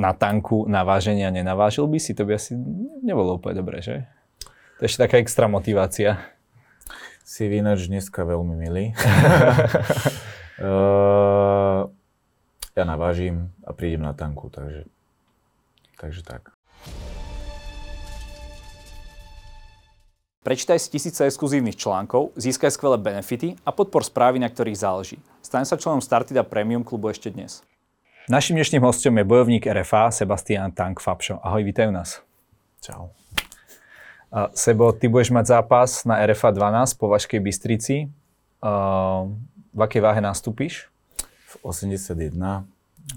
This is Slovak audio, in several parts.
na tanku na váženie a nenavážil by si, to by asi nebolo úplne dobré, že? To je ešte taká extra motivácia. Si ináč dneska veľmi milý. uh, ja navážim a prídem na tanku, takže, takže tak. Prečítaj si tisíce exkluzívnych článkov, získaj skvelé benefity a podpor správy, na ktorých záleží. Staň sa členom Startida Premium klubu ešte dnes. Našim dnešným hostom je bojovník RFA Sebastian Tank Fabšo. Ahoj, vítajú nás. Čau. Uh, Sebo, ty budeš mať zápas na RFA 12 po Vaškej Bystrici. Uh, v akej váhe nastúpiš? V 81.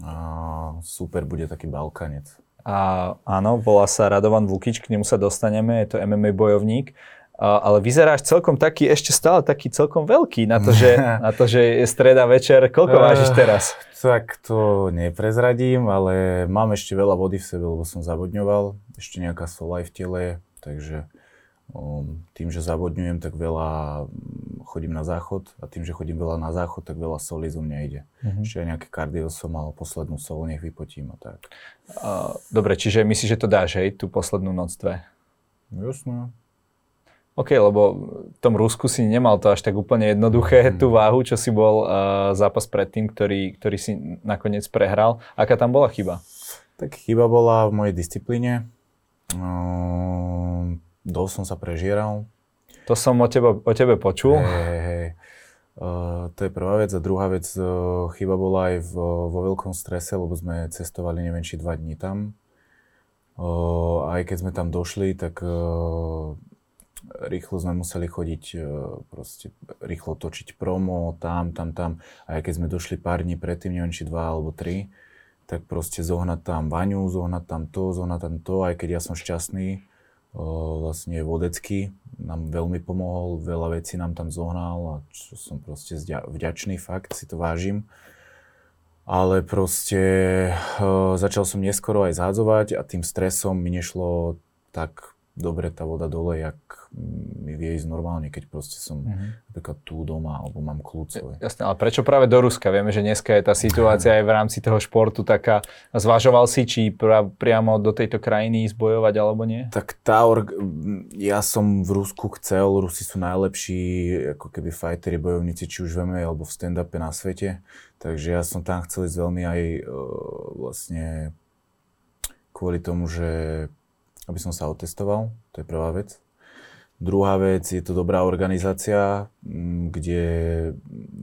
Uh, super, bude taký Balkanec. A áno, volá sa Radovan Vukič, k nemu sa dostaneme, je to MMA bojovník. Ale vyzeráš celkom taký, ešte stále taký celkom veľký na to, že, na to, že je streda večer. Koľko vážiš teraz? Tak to neprezradím, ale mám ešte veľa vody v sebe, lebo som zavodňoval. Ešte nejaká sola aj v tele, takže um, tým, že zavodňujem, tak veľa chodím na záchod a tým, že chodím veľa na záchod, tak veľa soli zo mňa ide. Mm-hmm. Čiže nejaké kardio som mal, poslednú sol nech vypotím a tak. Uh, dobre, čiže myslíš, že to dáš, hej, tú poslednú noc dve? Jasné. OK, lebo v tom Rusku si nemal to až tak úplne jednoduché, mm. tú váhu, čo si bol uh, zápas predtým, ktorý, ktorý si nakoniec prehral. Aká tam bola chyba? Tak chyba bola v mojej disciplíne. Uh, dosť som sa prežieral, to som o tebe, o tebe počul. Hey, hey. Uh, to je prvá vec. A druhá vec, uh, chyba bola aj v, vo veľkom strese, lebo sme cestovali neviem či dva dní tam. Uh, aj keď sme tam došli, tak uh, rýchlo sme museli chodiť, uh, proste rýchlo točiť promo, tam, tam, tam. A aj keď sme došli pár dní predtým, neviem či dva alebo tri, tak proste zohnať tam vaňu, zohnať tam to, zohnať tam to, aj keď ja som šťastný, vlastne vodecký, nám veľmi pomohol, veľa vecí nám tam zohnal a čo som proste vďačný, fakt si to vážim. Ale proste uh, začal som neskoro aj zádzovať a tým stresom mi nešlo tak dobre tá voda dole, jak mi vie ísť normálne, keď proste som mm-hmm. napríklad tu doma alebo mám kľud svoj. Jasné, ale prečo práve do Ruska? Vieme, že dneska je tá situácia aj v rámci toho športu taká. Zvažoval si, či pra, priamo do tejto krajiny ísť bojovať alebo nie? Tak tá org... ja som v Rusku chcel, Rusi sú najlepší ako keby fighteri, bojovníci, či už v MMA alebo v stand-upe na svete. Takže ja som tam chcel ísť veľmi aj uh, vlastne kvôli tomu, že aby som sa otestoval, to je prvá vec. Druhá vec, je to dobrá organizácia, mm, kde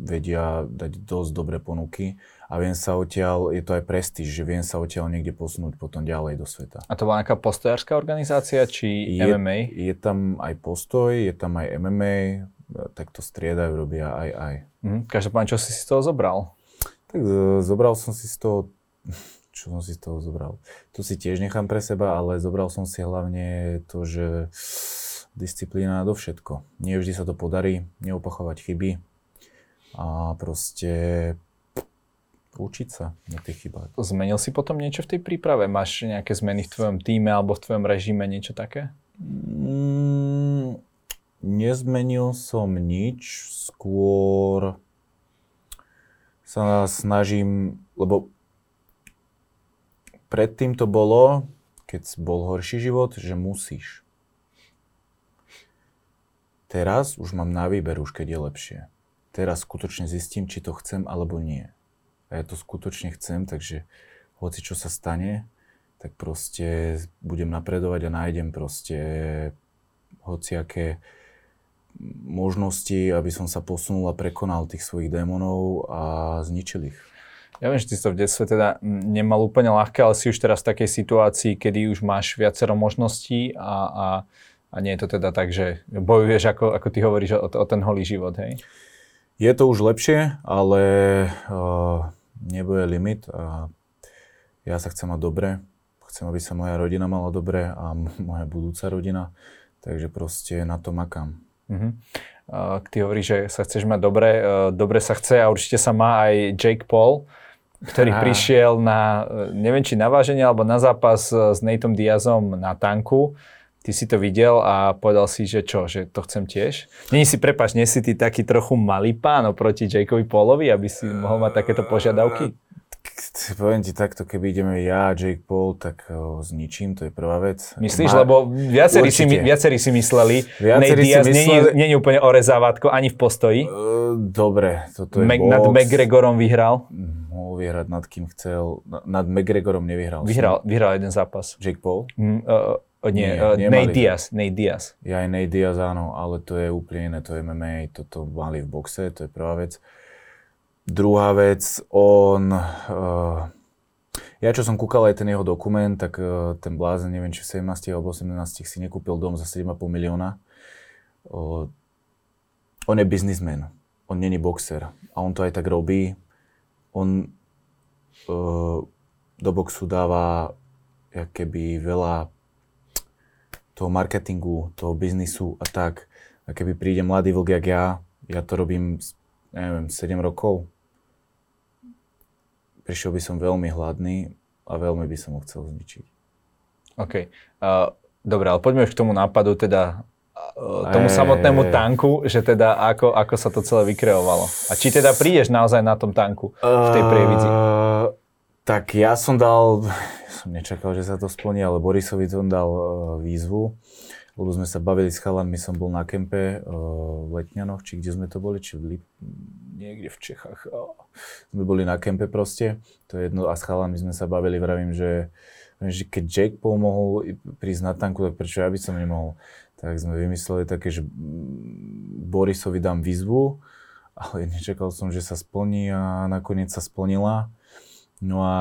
vedia dať dosť dobré ponuky a viem sa odtiaľ, je to aj prestíž, že viem sa odtiaľ niekde posunúť potom ďalej do sveta. A to bola nejaká postojárska organizácia, či je, MMA? Je tam aj postoj, je tam aj MMA, tak to striedajú, robia aj aj. Mhm. Každopádne, čo si z toho zobral? Tak e, zobral som si z toho čo som si z toho zobral. To si tiež nechám pre seba, ale zobral som si hlavne to, že disciplína do všetko. Nie vždy sa to podarí, neopachovať chyby a proste učiť sa na tých chybách. Zmenil si potom niečo v tej príprave? Máš nejaké zmeny v tvojom týme alebo v tvojom režime, niečo také? Mm, nezmenil som nič, skôr sa snažím, lebo Predtým to bolo, keď bol horší život, že musíš. Teraz už mám na výber, už keď je lepšie. Teraz skutočne zistím, či to chcem alebo nie. A ja to skutočne chcem, takže hoci čo sa stane, tak proste budem napredovať a nájdem proste hociaké možnosti, aby som sa posunul a prekonal tých svojich démonov a zničil ich. Ja viem, že ty si to v detstve teda nemal úplne ľahké, ale si už teraz v takej situácii, kedy už máš viacero možností a, a, a nie je to teda tak, že bojuješ, ako, ako ty hovoríš, o, o ten holý život, hej? Je to už lepšie, ale uh, nebude limit a ja sa chcem mať dobre. Chcem, aby sa moja rodina mala dobre a moja budúca rodina. Takže proste na to makám. Uh-huh. Uh, ty hovoríš, že sa chceš mať dobre. Uh, dobre sa chce a určite sa má aj Jake Paul ktorý Aha. prišiel na, neviem či na váženie, alebo na zápas s Nateom Diazom na tanku. Ty si to videl a povedal si, že čo, že to chcem tiež? Není si, prepač, nie si ty taký trochu malý pán oproti Jakeovi Paulovi, aby si mohol mať takéto požiadavky? Poviem ti takto, keby ideme ja a Jake Paul, tak ho zničím, to je prvá vec. Myslíš, Ma... lebo viacerí si, viacerí si mysleli, viacerí Nate Diaz si mysleli... je úplne orezávátko ani v postoji. Dobre, toto je Mac, Nad McGregorom vyhral? Mohol vyhrať nad kým chcel. Nad McGregorom nevyhral. Vyhral, vyhral jeden zápas. Jake Paul? Mm, uh, nie, nie uh, Nate Diaz, Nate Diaz. Ja aj Nate Diaz, áno, ale to je úplne iné, to je MMA, toto mali v boxe, to je prvá vec. Druhá vec, on... Uh, ja čo som kúkal aj ten jeho dokument, tak uh, ten blázen, neviem, či v 17 alebo 18 si nekúpil dom za 7,5 milióna. Uh, on je biznismen, on není boxer a on to aj tak robí. On uh, do boxu dáva keby veľa toho marketingu, toho biznisu a tak. A keby príde mladý vlk, jak ja, ja to robím, neviem, 7 rokov, prišiel by som veľmi hladný a veľmi by som ho chcel zničiť. OK. Uh, dobre, ale poďme už k tomu nápadu, teda uh, tomu e... samotnému tanku, že teda ako, ako sa to celé vykreovalo. A či teda prídeš naozaj na tom tanku v tej prievidzi? Uh, tak ja som dal, som nečakal, že sa to splní, ale Borisovi som dal uh, výzvu, lebo sme sa bavili s chalanmi, som bol na kempe uh, v Letňanoch, či kde sme to boli, či v Lip... niekde v Čechách. Uh, sme boli na kempe proste, to je jedno, a s chalanmi sme sa bavili, vravím, že, že keď Jack Paul mohol prísť na tanku, tak prečo ja by som nemohol? Tak sme vymysleli také, že Borisovi dám výzvu, ale nečakal som, že sa splní a nakoniec sa splnila. No a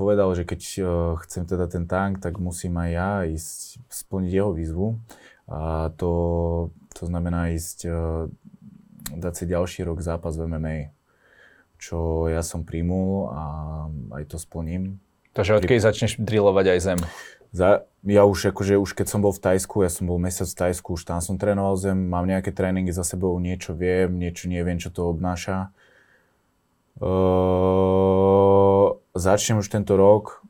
povedal, že keď uh, chcem teda ten tank, tak musím aj ja ísť splniť jeho výzvu. A to, to znamená ísť, uh, dať si ďalší rok zápas v MMA, čo ja som príjmul a aj to splním. Takže odkedy začneš drillovať aj zem? Za, ja už, akože, už keď som bol v Tajsku, ja som bol mesiac v Tajsku, už tam som trénoval zem, mám nejaké tréningy za sebou, niečo viem, niečo neviem, čo to obnáša. Uh, začnem už tento rok,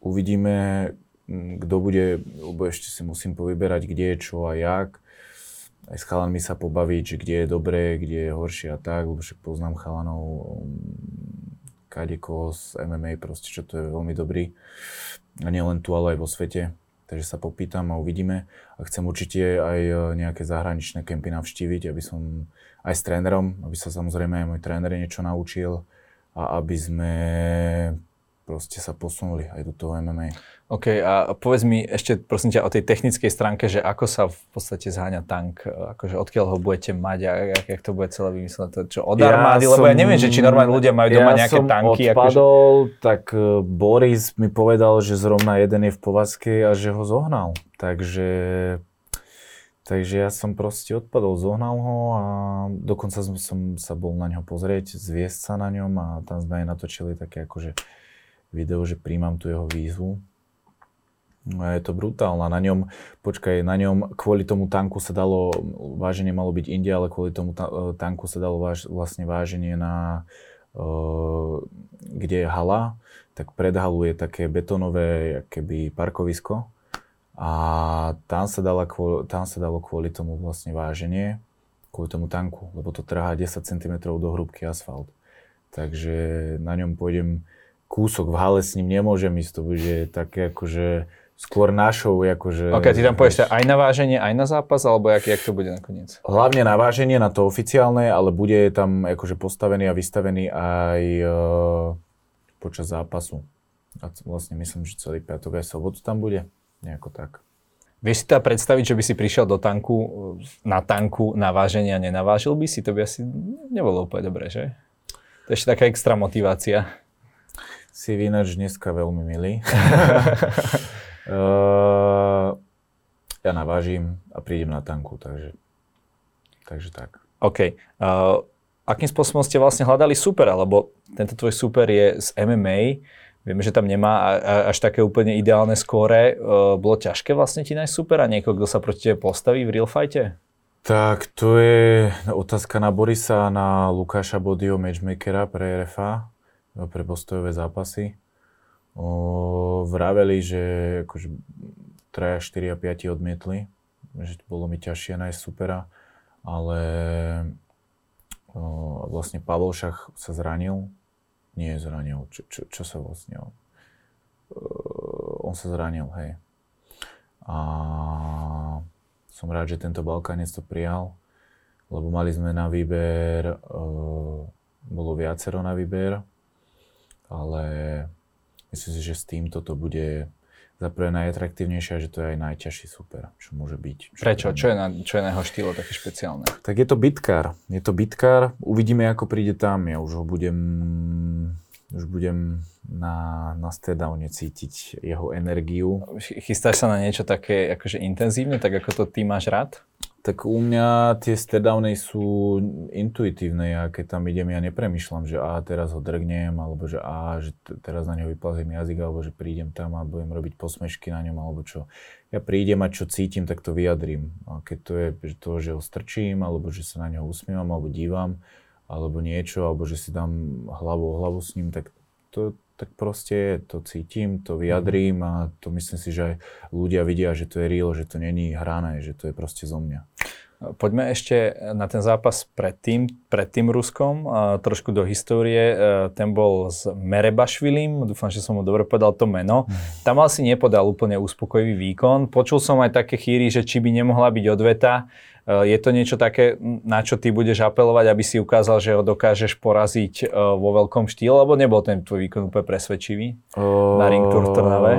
uvidíme, kto bude, lebo ešte si musím povyberať, kde čo a jak. Aj s chalanmi sa pobaviť, že kde je dobré, kde je horšie a tak, lebo však poznám chalanov um, kadeko z MMA, proste, čo to je veľmi dobrý. A nielen tu, ale aj vo svete. Takže sa popýtam a uvidíme. A chcem určite aj e, nejaké zahraničné kempy navštíviť, aby som aj s trénerom, aby sa samozrejme aj môj tréner niečo naučil a aby sme proste sa posunuli aj do toho MMA. OK, a povedz mi ešte prosím ťa o tej technickej stránke, že ako sa v podstate zháňa tank, akože odkiaľ ho budete mať a jak, jak to bude celé vymyslené, to, čo od armády, ja lebo som, ja neviem, že či normálne ľudia majú doma ja nejaké tanky. Ja som odpadol, akože... tak e, Boris mi povedal, že zrovna jeden je v Povazke a že ho zohnal. Takže Takže ja som proste odpadol, zohnal ho a dokonca som, som sa bol na ňo pozrieť, zviesť sa na ňom a tam sme aj natočili také akože video, že príjmam tu jeho výzvu. No je to brutálne. Na ňom, počkaj, na ňom kvôli tomu tanku sa dalo, váženie malo byť inde, ale kvôli tomu e, tanku sa dalo váž, vlastne váženie na, uh, kde je hala, tak pred halu je také betonové, keby parkovisko a tam sa, dala kvôli, tam sa dalo kvôli tomu vlastne váženie, kvôli tomu tanku, lebo to trhá 10 cm do hrúbky asfalt. Takže na ňom pôjdem kúsok, v hale s ním nemôžem ísť, to bude také akože skôr našou, akože... Ok, ty tam pôjdeš aj na váženie, aj na zápas, alebo jak, jak to bude nakoniec? Hlavne na váženie, na to oficiálne, ale bude tam akože postavený a vystavený aj uh, počas zápasu. A vlastne myslím, že celý piatok aj sobotu tam bude nejako tak. Vieš si teda predstaviť, že by si prišiel do tanku, na tanku na váženie a nenavážil by si? To by asi nebolo úplne dobré, že? To je ešte taká extra motivácia. Si vinač dneska veľmi milý. uh, ja navážim a prídem na tanku, takže, takže tak. OK. Uh, akým spôsobom ste vlastne hľadali super, alebo tento tvoj super je z MMA, Vieme, že tam nemá až také úplne ideálne skóre. E, bolo ťažké vlastne ti nájsť super a niekoho, kto sa proti tebe postaví v real fighte? Tak to je otázka na Borisa a na Lukáša Bodio, matchmakera pre RFA, pre postojové zápasy. O, vraveli, že akože 3, 4 a 5 odmietli, že bolo mi ťažšie nájsť supera, ale o, vlastne Pavol Šach sa zranil Nie, zranil. Čo, čo, čo sa vlastne... Uh, on sa zranil, hej. A som rád, že tento Balkánec to prijal, lebo mali sme na výber, uh, bolo viacero na výber, ale myslím si, že s týmto to bude za prvé najatraktívnejšie že to je aj najťažší super, čo môže byť. Čo Prečo? Čo je, na, čo je na jeho štýle také špeciálne? Tak je to bitkár. Je to bitkár. Uvidíme, ako príde tam. Ja už ho budem už budem na, na stedowne cítiť jeho energiu. Chystáš sa na niečo také akože intenzívne, tak ako to ty máš rád? Tak u mňa tie stedowny sú intuitívne. Ja keď tam idem, ja nepremýšľam, že a teraz ho drgnem, alebo že a že t- teraz na neho vyplazím jazyk, alebo že prídem tam a budem robiť posmešky na ňom, alebo čo. Ja prídem a čo cítim, tak to vyjadrím. A keď to je to, že ho strčím, alebo že sa na neho usmievam, alebo dívam, alebo niečo, alebo že si dám hlavu o hlavu s ním, tak to, tak proste to cítim, to vyjadrím a to myslím si, že aj ľudia vidia, že to je real, že to není hrané, že to je proste zo mňa. Poďme ešte na ten zápas pred tým, pred tým Ruskom, trošku do histórie. Ten bol s Merebašvilim, dúfam, že som mu dobre povedal to meno. Tam asi nepodal úplne uspokojivý výkon. Počul som aj také chýry, že či by nemohla byť odveta. Je to niečo také, na čo ty budeš apelovať, aby si ukázal, že ho dokážeš poraziť vo veľkom štýle, alebo nebol ten tvoj výkon úplne presvedčivý na ring tour v Trnave?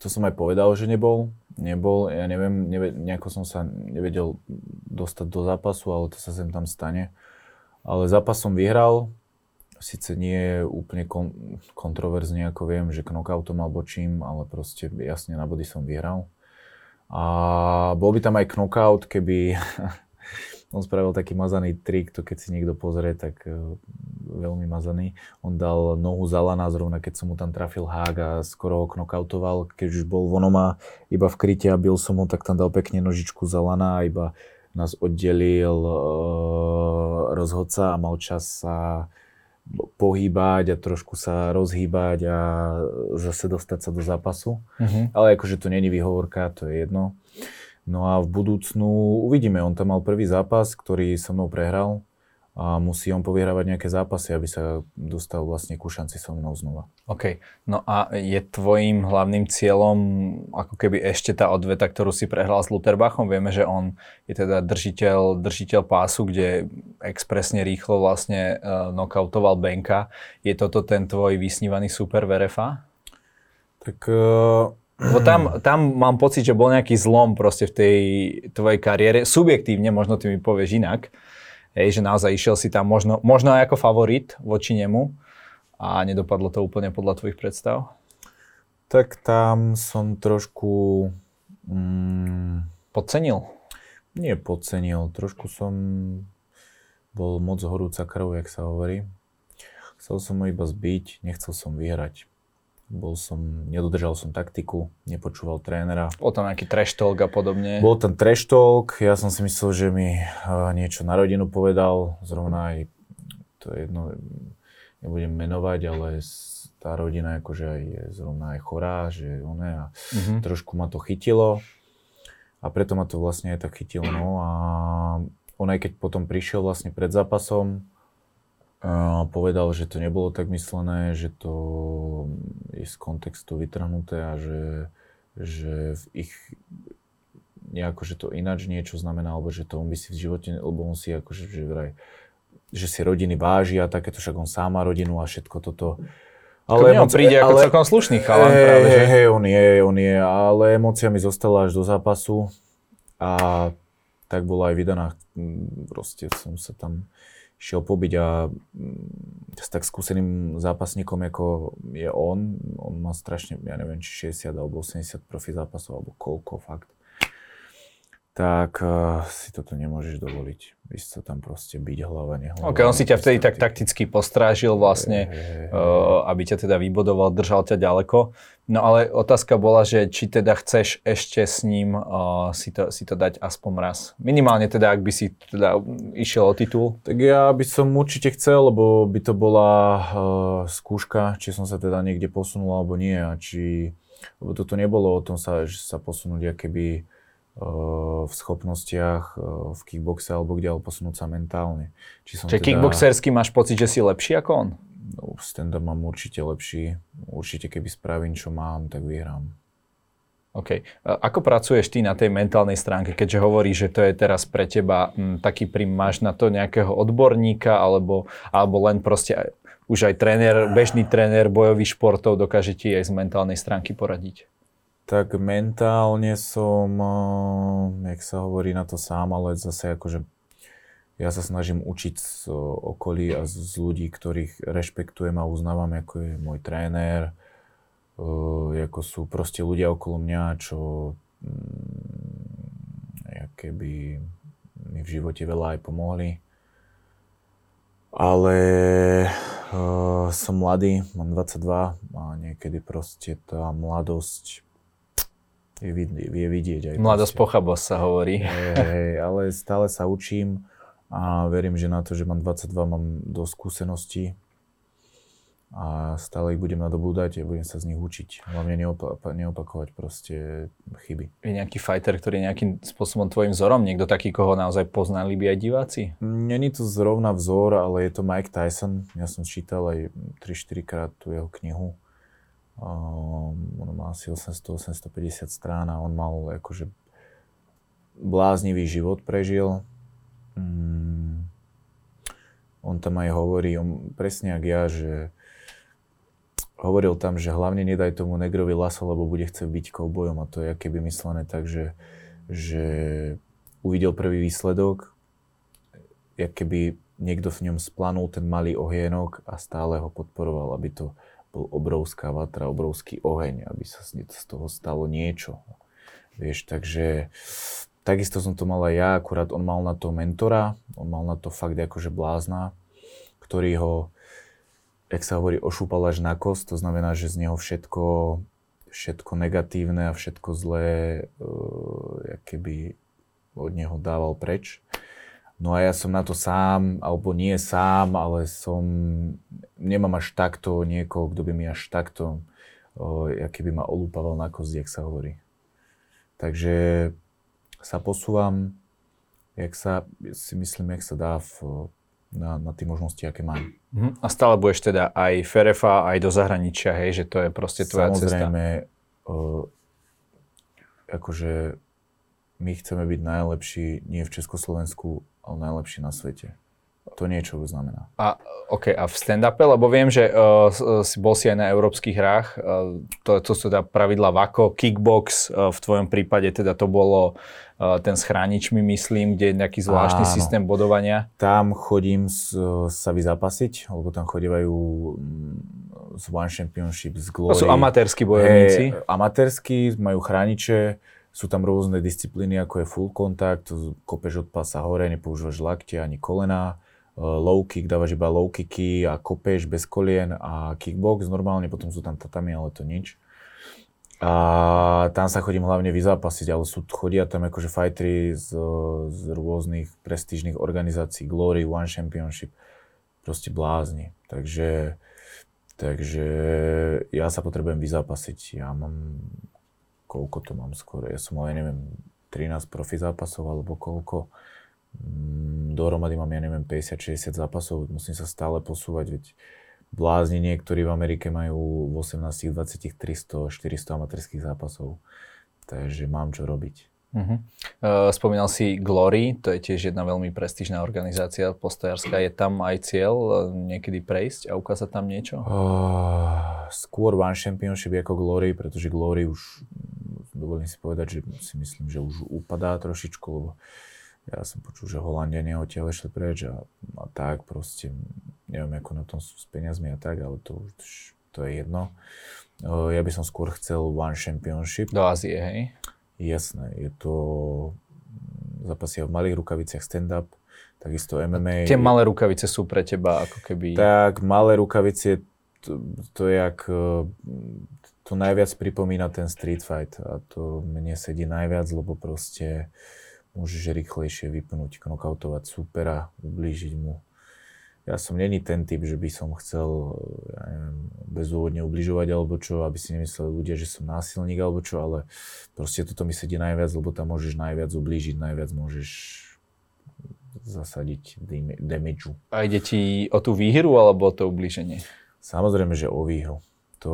To som aj povedal, že nebol nebol, ja neviem, nevie, nejako som sa nevedel dostať do zápasu, ale to sa sem tam stane. Ale zápas som vyhral, síce nie úplne kon, kontroverzne, ako viem, že knockoutom alebo čím, ale proste jasne na body som vyhral. A bol by tam aj knockout, keby on spravil taký mazaný trik, to keď si niekto pozrie, tak uh, veľmi mazaný. On dal nohu za lana, zrovna keď som mu tam trafil hák a skoro ho knockoutoval. Keď už bol vonoma iba v kryte a bil som ho, tak tam dal pekne nožičku za lana a iba nás oddelil uh, rozhodca a mal čas sa pohýbať a trošku sa rozhýbať a zase dostať sa do zápasu. Uh-huh. Ale akože to není výhovorka, to je jedno. No a v budúcnu uvidíme. On tam mal prvý zápas, ktorý so mnou prehral a musí on povyhrávať nejaké zápasy, aby sa dostal vlastne ku šanci so mnou znova. OK. No a je tvojim hlavným cieľom ako keby ešte tá odveta, ktorú si prehral s Lutherbachom? Vieme, že on je teda držiteľ, držiteľ pásu, kde expresne rýchlo vlastne uh, knockoutoval Benka. Je toto ten tvoj vysnívaný super VRFA? Tak uh, Lebo tam, tam mám pocit, že bol nejaký zlom proste v tej tvojej kariére. Subjektívne, možno ty mi povieš inak. Hej, že naozaj išiel si tam možno, možno aj ako favorit voči nemu a nedopadlo to úplne podľa tvojich predstav? Tak tam som trošku... Mm, podcenil? Nie podcenil, trošku som bol moc horúca krv, jak sa hovorí. Chcel som ho iba zbiť, nechcel som vyhrať bol som, nedodržal som taktiku, nepočúval trénera. Bol tam nejaký trash talk a podobne? Bol tam trash talk, ja som si myslel, že mi niečo na rodinu povedal, zrovna aj, to je jedno, nebudem menovať, ale tá rodina akože aj je zrovna aj chorá, že one a mm-hmm. trošku ma to chytilo a preto ma to vlastne aj tak chytilo, no a on aj keď potom prišiel vlastne pred zápasom, povedal, že to nebolo tak myslené, že to je z kontextu vytrhnuté a že, že v ich nejako, že to ináč niečo znamená, alebo že to on by si v živote, lebo on si akože, že vraj, že si rodiny váži a takéto, však on sám má rodinu a všetko toto. Ale on príde ako ale, celkom slušný chalan hey, práve, že? Hej, on je, on je, ale emócia mi zostala až do zápasu a tak bola aj vydaná, proste som sa tam šiel pobiť a mm, s tak skúseným zápasníkom, ako je on, on má strašne, ja neviem, či 60 alebo 80 profi zápasov, alebo koľko fakt, tak uh, si toto nemôžeš dovoliť. Ísť sa tam proste byť hlava, nehlava. Ok, on si ťa vtedy tak takticky postrážil vlastne, je. Uh, aby ťa teda vybodoval, držal ťa ďaleko. No ale otázka bola, že či teda chceš ešte s ním uh, si, to, si to dať aspoň raz. Minimálne teda, ak by si teda išiel o titul. Tak ja by som určite chcel, lebo by to bola uh, skúška, či som sa teda niekde posunul alebo nie. A či, lebo toto nebolo o tom sa, že sa posunúť keby v schopnostiach v kickboxe alebo kde, ale posunúť sa mentálne. Či som Čiže teda... kickboxersky máš pocit, že si lepší ako on? No, stand-up mám určite lepší. Určite keby spravím, čo mám, tak vyhrám. OK. Ako pracuješ ty na tej mentálnej stránke, keďže hovoríš, že to je teraz pre teba m, taký prim, máš na to nejakého odborníka, alebo, alebo len proste už aj tréner, bežný tréner bojových športov dokáže ti aj z mentálnej stránky poradiť? Tak mentálne som, jak sa hovorí na to sám, ale zase akože ja sa snažím učiť z okolí a z ľudí, ktorých rešpektujem a uznávam, ako je môj tréner, eh, ako sú proste ľudia okolo mňa, čo mm, keby mi v živote veľa aj pomohli. Ale uh, som mladý, mám 22 a niekedy proste tá mladosť je, je vidieť aj. Mladosť pochabosť sa hovorí. Hej, hej, ale stále sa učím a verím, že na to, že mám 22, mám do skúseností a stále ich budem nadobúdať a budem sa z nich učiť. Hlavne neopak- neopakovať proste chyby. Je nejaký fighter, ktorý je nejakým spôsobom tvojim vzorom? Niekto taký, koho naozaj poznali by aj diváci? Není to zrovna vzor, ale je to Mike Tyson. Ja som čítal aj 3-4 krát tú jeho knihu Um, on má asi 800-850 strán a on mal akože bláznivý život prežil. Um, on tam aj hovorí, on, presne ako ja, že hovoril tam, že hlavne nedaj tomu negrovi laso, lebo bude chcieť byť koubojom a to je keby myslené tak, že, že uvidel prvý výsledok, jak keby niekto v ňom splanul ten malý ohienok a stále ho podporoval, aby to bol obrovská vatra, obrovský oheň, aby sa z toho stalo niečo. Vieš, takže takisto som to mal aj ja, akurát on mal na to mentora, on mal na to fakt akože blázna, ktorý ho, jak sa hovorí, ošúpal až na kost, to znamená, že z neho všetko, všetko negatívne a všetko zlé, uh, keby od neho dával preč. No a ja som na to sám, alebo nie sám, ale som, nemám až takto niekoho, kto by mi až takto, o, aký by ma olúpaval na kosti, jak sa hovorí. Takže sa posúvam, jak sa, si myslím, jak sa dá v, na, na tie možnosti, aké mám. Uh-huh. A stále budeš teda aj Ferefa, aj do zahraničia, hej, že to je proste tvoja Samozrejme, cesta? Samozrejme, akože my chceme byť najlepší nie v Československu, ale najlepší na svete. To niečo už znamená. A, okay, a v stand-upe, lebo viem, že uh, si bol si aj na európskych hrách, uh, to, to sú teda pravidla VAKO, kickbox, uh, v tvojom prípade teda to bolo uh, ten s chráničmi, myslím, kde je nejaký zvláštny Áno. systém bodovania. Tam chodím s, sa vyzápasiť, lebo tam chodívajú z One Championship, z Glory. To sú amatérsky bojovníci. Hey, amatérsky, majú chrániče, sú tam rôzne disciplíny, ako je full contact, kopeš od pasa hore, nepoužívaš lakte ani kolena, e, low kick, dávaš iba low kicky a kopeš bez kolien a kickbox normálne, potom sú tam tatami, ale to nič. A tam sa chodím hlavne vyzápasiť, ale sú, chodia tam akože fightery z, z rôznych prestížnych organizácií, Glory, One Championship, proste blázni. Takže, takže ja sa potrebujem vyzápasiť. Ja mám koľko to mám skôr, ja som mal, ja neviem, 13 profi zápasov alebo koľko. Mm, dohromady mám, ja neviem, 50-60 zápasov, musím sa stále posúvať, veď blázni niektorí v Amerike majú v 18, 20, 300, 400 amatérských zápasov. Takže mám čo robiť. Uh-huh. Uh, spomínal si Glory, to je tiež jedna veľmi prestížna organizácia postojárska. Je tam aj cieľ uh, niekedy prejsť a ukázať tam niečo? Uh, skôr One Championship ako Glory, pretože Glory už dovolím si povedať, že si myslím, že už upadá trošičku, lebo ja som počul, že Holandiania odtiaľ šli preč a, a tak proste, neviem ako na tom sú s peniazmi a tak, ale to už to je jedno. Ja by som skôr chcel One Championship. Do Ázie, hej? Jasné, je to zapasia v malých rukaviciach stand-up, takisto MMA. Tie malé rukavice sú pre teba ako keby... Tak, malé rukavice, to, to je jak to najviac pripomína ten street fight a to mne sedí najviac, lebo proste môžeš rýchlejšie vypnúť, knockoutovať supera, ublížiť mu. ja som není ten typ, že by som chcel ja neviem, bezúvodne ubližovať alebo čo, aby si nemysleli ľudia, že som násilník alebo čo, ale proste toto mi sedí najviac, lebo tam môžeš najviac ublížiť, najviac môžeš zasadiť damageu. A ide ti o tú výhru alebo o to ublíženie? Samozrejme, že o výhru. To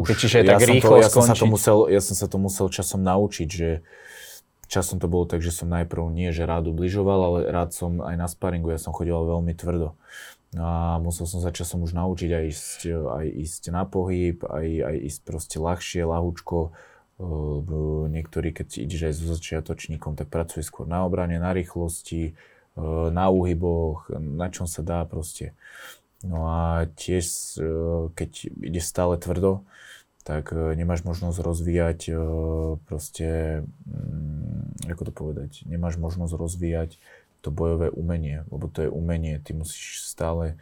už, Čiže ja tak rýchlo to, ja som, sa to musel, ja som sa to musel časom naučiť, že časom to bolo tak, že som najprv nie, že rád ubližoval, ale rád som aj na sparingu, ja som chodil veľmi tvrdo. A musel som sa časom už naučiť aj ísť, aj ísť na pohyb, aj, aj ísť proste ľahšie, ľahučko. Niektorí, keď ideš aj so začiatočníkom, tak pracuje skôr na obrane, na rýchlosti, na úhyboch, na čom sa dá proste. No a tiež, e, keď ide stále tvrdo, tak e, nemáš možnosť rozvíjať e, proste, mm, ako to povedať, nemáš možnosť rozvíjať to bojové umenie, lebo to je umenie, ty musíš stále,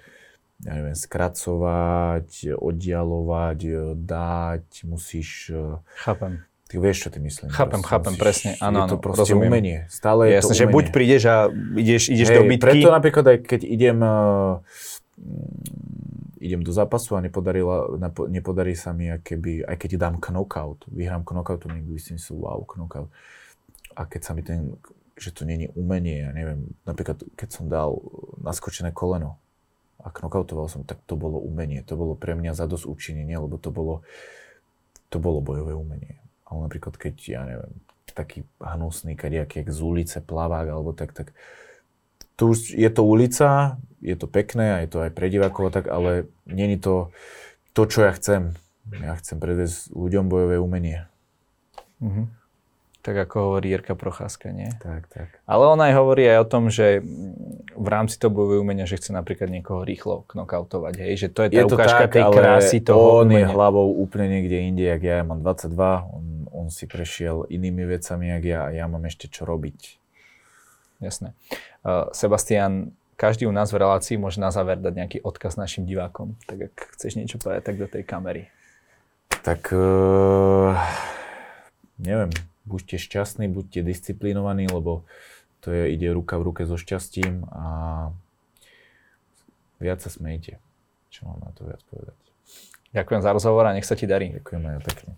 ja neviem, skracovať, oddialovať, dať, musíš... Chápem. Ty vieš, čo ty myslím. Chápem, proste, chápem, musíš, presne. Áno, je to proste rozumiem. umenie. Stále je, je jasné, to umenie. že buď prídeš a ideš, ideš Hej, do bitky. Preto napríklad aj keď idem idem do zápasu a nepodarila, nepodarí sa mi, keby, aj keď dám knockout, vyhrám knockout, to niekto si, wow, knockout. A keď sa mi ten, že to není umenie, ja neviem, napríklad keď som dal naskočené koleno a knockoutoval som, tak to bolo umenie, to bolo pre mňa zadosť učinenie, lebo to bolo, to bolo bojové umenie. Ale napríklad keď, ja neviem, taký hnusný kadiak, jak z ulice, plavák, alebo tak, tak tu už je to ulica, je to pekné a je to aj pre divákov tak, ale není to to, čo ja chcem. Ja chcem predviesť ľuďom bojové umenie. Mm-hmm. Tak ako hovorí Jirka Procházka, nie? Tak, tak. Ale on aj hovorí aj o tom, že v rámci toho bojového umenia, že chce napríklad niekoho rýchlo knockoutovať, hej? Že to je tá je to ukážka tak, tej krásy toho on umenia. je hlavou úplne niekde inde, jak ja. Ja mám 22, on, on si prešiel inými vecami, jak ja a ja mám ešte čo robiť. Jasné. Uh, Sebastian, každý u nás v relácii môže na záver dať nejaký odkaz našim divákom. Tak ak chceš niečo povedať, tak do tej kamery. Tak uh, neviem, buďte šťastní, buďte disciplinovaní, lebo to je, ide ruka v ruke so šťastím a viac sa smejte. Čo mám na to viac povedať? Ďakujem za rozhovor a nech sa ti darí. Ďakujem aj pekne.